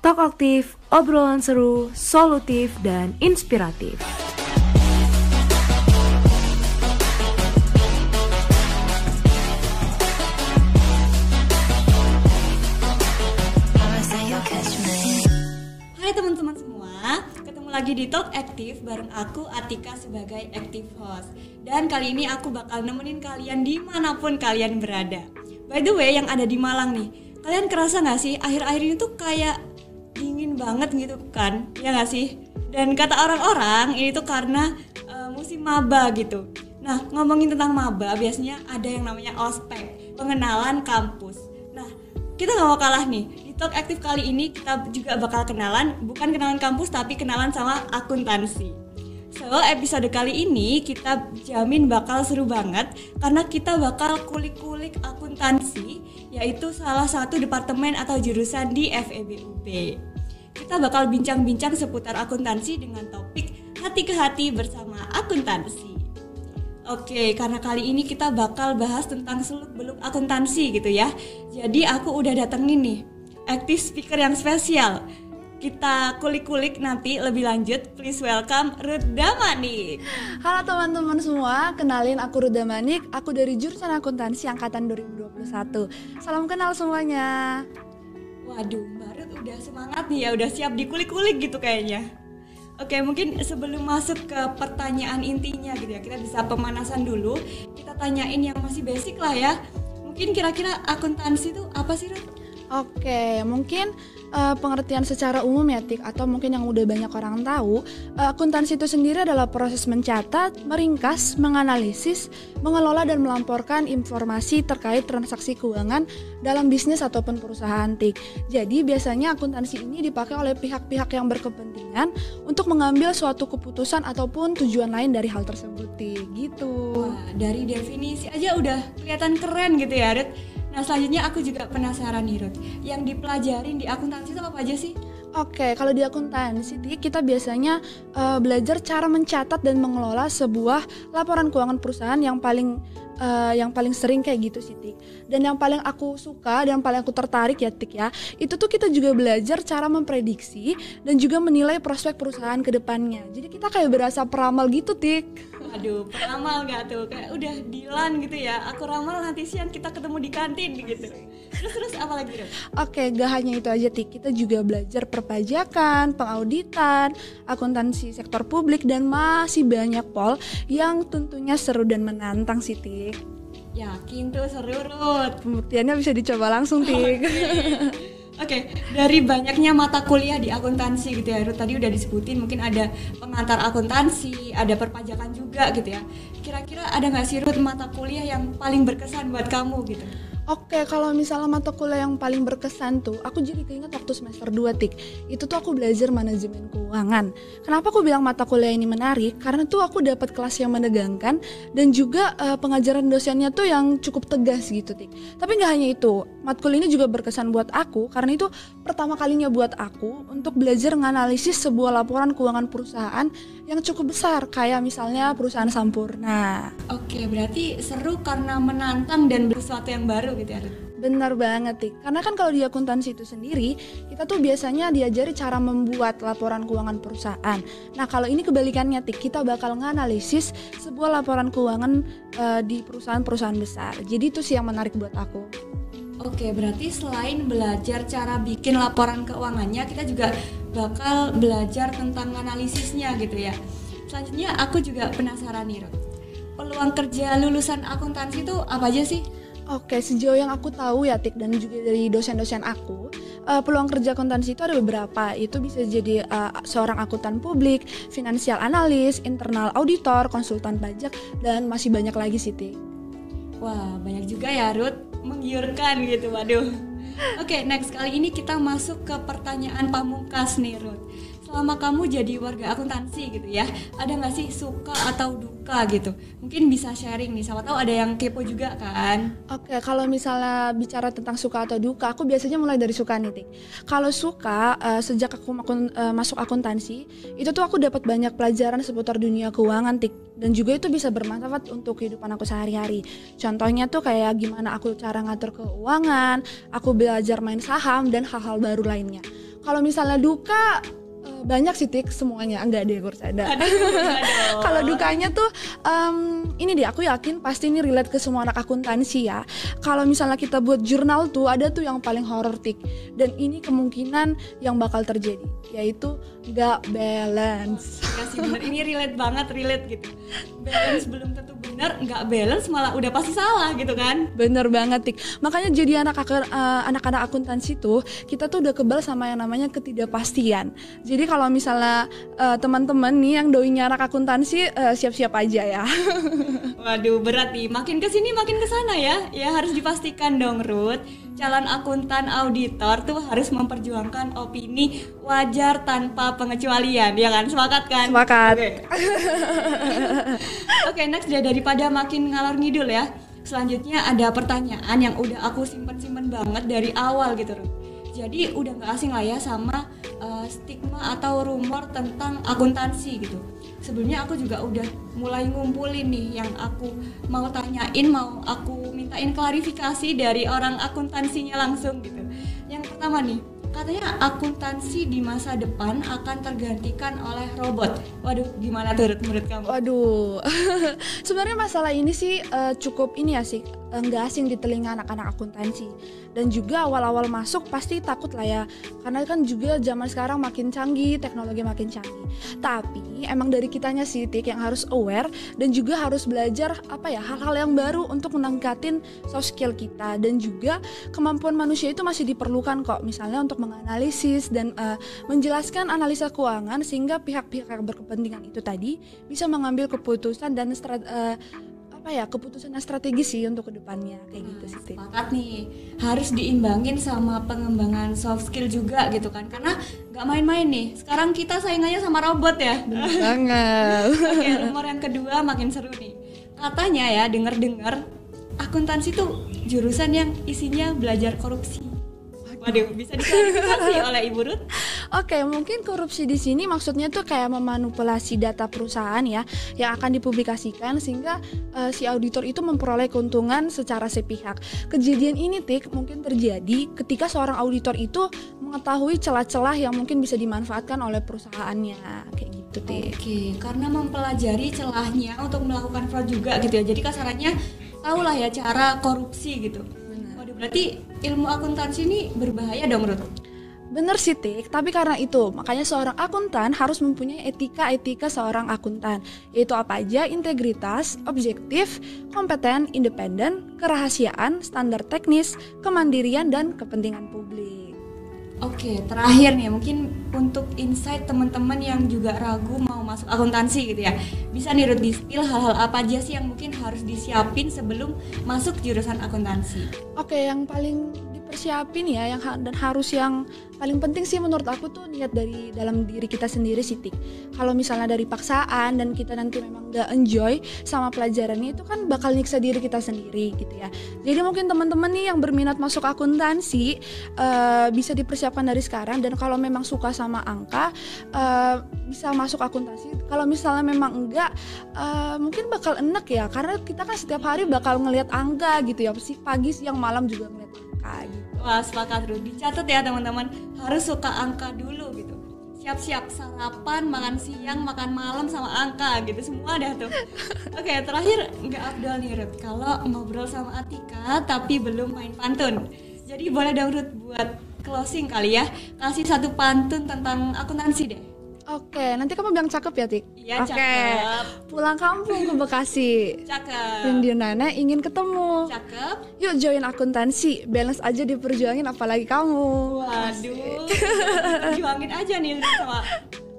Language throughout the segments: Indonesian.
Talk aktif, obrolan seru, solutif, dan inspiratif. Hai teman-teman semua, ketemu lagi di Talk Aktif bareng aku Atika sebagai active host. Dan kali ini aku bakal nemenin kalian di mana pun kalian berada. By the way, yang ada di Malang nih, kalian kerasa nggak sih akhir-akhir ini tuh kayak banget gitu kan? Ya nggak sih? Dan kata orang-orang ini tuh karena uh, musim maba gitu. Nah, ngomongin tentang maba, biasanya ada yang namanya ospek, pengenalan kampus. Nah, kita nggak mau kalah nih di talk aktif kali ini kita juga bakal kenalan bukan kenalan kampus tapi kenalan sama akuntansi so episode kali ini kita jamin bakal seru banget karena kita bakal kulik-kulik akuntansi yaitu salah satu departemen atau jurusan di FEBUB kita bakal bincang-bincang seputar akuntansi dengan topik hati ke hati bersama akuntansi Oke, karena kali ini kita bakal bahas tentang seluk beluk akuntansi gitu ya. Jadi aku udah datengin nih active speaker yang spesial. Kita kulik-kulik nanti lebih lanjut. Please welcome Ruth Damanik. Halo teman-teman semua, kenalin aku Ruth Damanik. Aku dari jurusan akuntansi angkatan 2021. Salam kenal semuanya. Waduh, Mbak udah semangat nih ya, udah siap dikulik-kulik gitu kayaknya. Oke, mungkin sebelum masuk ke pertanyaan intinya gitu ya, kita bisa pemanasan dulu. Kita tanyain yang masih basic lah ya. Mungkin kira-kira akuntansi itu apa sih, Ruth? Oke, mungkin uh, pengertian secara umum ya, Tik, atau mungkin yang udah banyak orang tahu, uh, akuntansi itu sendiri adalah proses mencatat, meringkas, menganalisis, mengelola dan melamporkan informasi terkait transaksi keuangan dalam bisnis ataupun perusahaan, Tik. Jadi biasanya akuntansi ini dipakai oleh pihak-pihak yang berkepentingan untuk mengambil suatu keputusan ataupun tujuan lain dari hal tersebut, Tik. Gitu. Wah, dari definisi aja udah kelihatan keren gitu ya, Ruth Nah selanjutnya aku juga penasaran nih Ruth, yang dipelajarin di akuntansi itu apa aja sih? Oke, kalau di akuntansi kita biasanya uh, belajar cara mencatat dan mengelola sebuah laporan keuangan perusahaan yang paling uh, yang paling sering kayak gitu sih Tik. Dan yang paling aku suka dan yang paling aku tertarik ya Tik ya, itu tuh kita juga belajar cara memprediksi dan juga menilai prospek perusahaan ke depannya. Jadi kita kayak berasa peramal gitu Tik. Aduh, peramal gak tuh? Kayak udah dilan gitu ya. Aku ramal nanti siang kita ketemu di kantin gitu. Terus terus apa lagi dong? Oke, gak hanya itu aja Tik. Kita juga belajar perpajakan, pengauditan, akuntansi sektor publik dan masih banyak pol yang tentunya seru dan menantang sih Tik. Yakin tuh seru Ruth. Pembuktiannya bisa dicoba langsung Tik. Oke, okay, dari banyaknya mata kuliah di akuntansi gitu ya, Ruth tadi udah disebutin mungkin ada pengantar akuntansi, ada perpajakan juga gitu ya. Kira-kira ada nggak sih Ruth mata kuliah yang paling berkesan buat kamu gitu? Oke, kalau misalnya mata kuliah yang paling berkesan tuh, aku jadi keinget waktu semester 2 tik. Itu tuh aku belajar manajemen keuangan. Kenapa aku bilang mata kuliah ini menarik? Karena tuh aku dapat kelas yang menegangkan dan juga uh, pengajaran dosennya tuh yang cukup tegas gitu tik. Tapi nggak hanya itu, matkul ini juga berkesan buat aku karena itu pertama kalinya buat aku untuk belajar menganalisis sebuah laporan keuangan perusahaan yang cukup besar kayak misalnya perusahaan Sampurna. Oke, berarti seru karena menantang dan sesuatu yang baru gitu ya. Benar banget, Tik. Karena kan kalau di akuntansi itu sendiri, kita tuh biasanya diajari cara membuat laporan keuangan perusahaan. Nah, kalau ini kebalikannya, Tik. Kita bakal nganalisis sebuah laporan keuangan uh, di perusahaan-perusahaan besar. Jadi itu sih yang menarik buat aku. Oke, berarti selain belajar cara bikin laporan keuangannya, kita juga bakal belajar tentang analisisnya gitu ya. Selanjutnya aku juga penasaran nih, Rod. Peluang kerja lulusan akuntansi itu apa aja sih? Oke, sejauh yang aku tahu ya Tik dan juga dari dosen-dosen aku, uh, peluang kerja akuntansi itu ada beberapa. Itu bisa jadi uh, seorang akuntan publik, finansial analis, internal auditor, konsultan pajak dan masih banyak lagi sih Tik. Wah, banyak juga ya Ruth menggiurkan gitu waduh oke okay, next. Kali ini kita masuk ke pertanyaan pamungkas nih Ruth selama kamu jadi warga akuntansi gitu ya ada nggak sih suka atau duka gitu? Mungkin bisa sharing nih sama tahu ada yang kepo juga kan? Oke okay, kalau misalnya bicara tentang suka atau duka aku biasanya mulai dari suka nih Tik. Kalau suka uh, sejak aku makun, uh, masuk akuntansi itu tuh aku dapat banyak pelajaran seputar dunia keuangan Tik. Dan juga itu bisa bermanfaat untuk kehidupan aku sehari-hari. Contohnya tuh kayak gimana aku cara ngatur keuangan aku belajar main saham dan hal-hal baru lainnya. Kalau misalnya duka eh, banyak sih tik semuanya enggak deh gue ada. Kalau dukanya tuh em, ini deh aku yakin pasti ini relate ke semua anak akuntansi ya. Kalau misalnya kita buat jurnal tuh ada tuh yang paling horror tik dan ini kemungkinan yang bakal terjadi yaitu nggak balance. Ya sih bener, ini relate banget, relate gitu. Balance belum tentu benar, nggak balance malah udah pasti salah gitu kan. Bener banget tik. Makanya jadi anak ak- eh, anak-anak akuntansi tuh kita tuh udah kebal sama yang namanya ketidakpastian. Jadi kalau misalnya eh, teman-teman nih yang doinya anak akuntansi eh, siap-siap aja ya. Waduh berat nih, makin ke sini makin ke sana ya. Ya harus dipastikan dong Ruth, calon akuntan auditor tuh harus memperjuangkan opini wajar tanpa pengecualian, ya kan? Sepakat kan? Sepakat. Oke. Oke, next ya daripada makin ngalor ngidul ya. Selanjutnya ada pertanyaan yang udah aku simpen-simpen banget dari awal gitu Ruth. Jadi udah nggak asing lah ya sama uh, stigma atau rumor tentang akuntansi gitu. Sebelumnya aku juga udah mulai ngumpulin nih yang aku mau tanyain, mau aku mintain klarifikasi dari orang akuntansinya langsung gitu. Yang pertama nih, katanya akuntansi di masa depan akan tergantikan oleh robot. Waduh, gimana tuh menurut kamu? Waduh, sebenarnya masalah ini sih eh, cukup ini ya sih nggak asing di telinga anak-anak akuntansi. Dan juga awal-awal masuk pasti takut lah ya. Karena kan juga zaman sekarang makin canggih teknologi makin canggih. Tapi emang dari kitanya sih Tik yang harus aware dan juga harus belajar apa ya hal-hal yang baru untuk meningkatin soft skill kita. Dan juga kemampuan manusia itu masih diperlukan kok. Misalnya untuk menganalisis dan eh, menjelaskan analisa keuangan sehingga pihak-pihak yang berkepentingan itu tadi bisa mengambil keputusan dan strat- eh, apa ya keputusan yang strategis sih untuk ke depannya kayak gitu sih sepakat nih harus diimbangin sama pengembangan soft skill juga gitu kan karena nggak main-main nih. Sekarang kita saingannya sama robot ya. Banget. Oke rumor yang kedua makin seru nih. Katanya ya denger-dengar akuntansi tuh jurusan yang isinya belajar korupsi. Waduh. Bisa diklarifikasi oleh ibu Ruth Oke, mungkin korupsi di sini maksudnya tuh kayak memanipulasi data perusahaan ya yang akan dipublikasikan sehingga eh, si auditor itu memperoleh keuntungan secara sepihak. Kejadian ini tik mungkin terjadi ketika seorang auditor itu mengetahui celah-celah yang mungkin bisa dimanfaatkan oleh perusahaannya kayak gitu tik. Oke, karena mempelajari celahnya untuk melakukan fraud juga gitu ya. Jadi kasarannya tahulah ya cara korupsi gitu. Waduh, berarti ilmu akuntansi ini berbahaya dong, Ruth. Bener sih Tik, tapi karena itu makanya seorang akuntan harus mempunyai etika-etika seorang akuntan Yaitu apa aja? Integritas, objektif, kompeten, independen, kerahasiaan, standar teknis, kemandirian, dan kepentingan publik Oke, terakhir nih mungkin untuk insight teman-teman yang juga ragu mau masuk akuntansi gitu ya. Bisa nih Ruth di-spill hal-hal apa aja sih yang mungkin harus disiapin sebelum masuk jurusan akuntansi. Oke, yang paling dipersiapin ya yang dan harus yang paling penting sih menurut aku tuh niat dari dalam diri kita sendiri sih Tik. Kalau misalnya dari paksaan dan kita nanti memang nggak enjoy sama pelajarannya itu kan bakal nyiksa diri kita sendiri gitu ya. Jadi mungkin teman-teman nih yang berminat masuk akuntansi eh, bisa dipersiapkan dari sekarang dan kalau memang suka sama angka eh, bisa masuk akuntansi. Kalau misalnya memang enggak eh, mungkin bakal enek ya karena kita kan setiap hari bakal ngelihat angka gitu ya. Pagi siang malam juga ngeliat angka gitu. Wah, sepakat Ruth. Dicatat ya teman-teman, harus suka angka dulu gitu. Siap-siap sarapan, makan siang, makan malam sama angka gitu semua dah tuh. Oke, terakhir nggak Abdul nih Ruth kalau ngobrol sama Atika tapi belum main pantun. Jadi boleh dong Ruth buat closing kali ya, kasih satu pantun tentang akuntansi deh. Oke, nanti kamu bilang cakep ya, Tik? Iya, Oke. cakep. Pulang kampung ke Bekasi. Cakep. Rindu Nana ingin ketemu. Cakep. Yuk join akuntansi, balance aja diperjuangin apalagi kamu. Waduh, juangin aja nih sama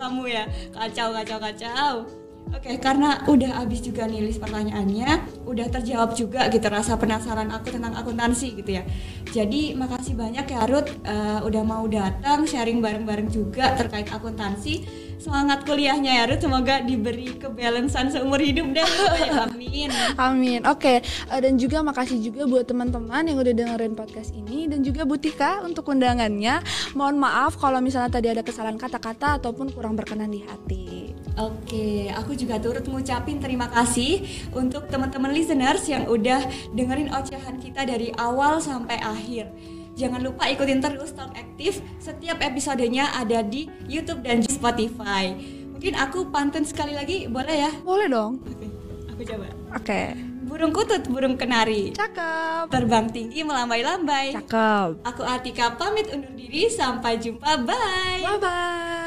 kamu ya. Kacau, kacau, kacau. Oke, karena udah habis juga nih list pertanyaannya, udah terjawab juga gitu rasa penasaran aku tentang akuntansi gitu ya. Jadi makasih banyak ya Ruth eh, udah mau datang sharing bareng-bareng juga terkait akuntansi. Semangat kuliahnya ya Ruth, semoga diberi kebalancean seumur hidup deh. Ya, Amin. Amin. Oke, eh, dan juga makasih juga buat teman-teman yang udah dengerin podcast ini dan juga Butika untuk undangannya. Mohon maaf kalau misalnya tadi ada kesalahan kata-kata ataupun kurang berkenan di hati. Oke, aku juga turut ngucapin terima kasih untuk teman-teman listeners yang udah dengerin ocehan kita dari awal sampai akhir. Jangan lupa ikutin terus Talk Aktif. Setiap episodenya ada di YouTube dan Spotify. Mungkin aku pantun sekali lagi, boleh ya? Boleh dong. Oke, aku coba. Oke. Burung kutut, burung kenari. Cakep. Terbang tinggi melambai-lambai. Cakep. Aku Atika pamit undur diri. Sampai jumpa. Bye. Bye bye.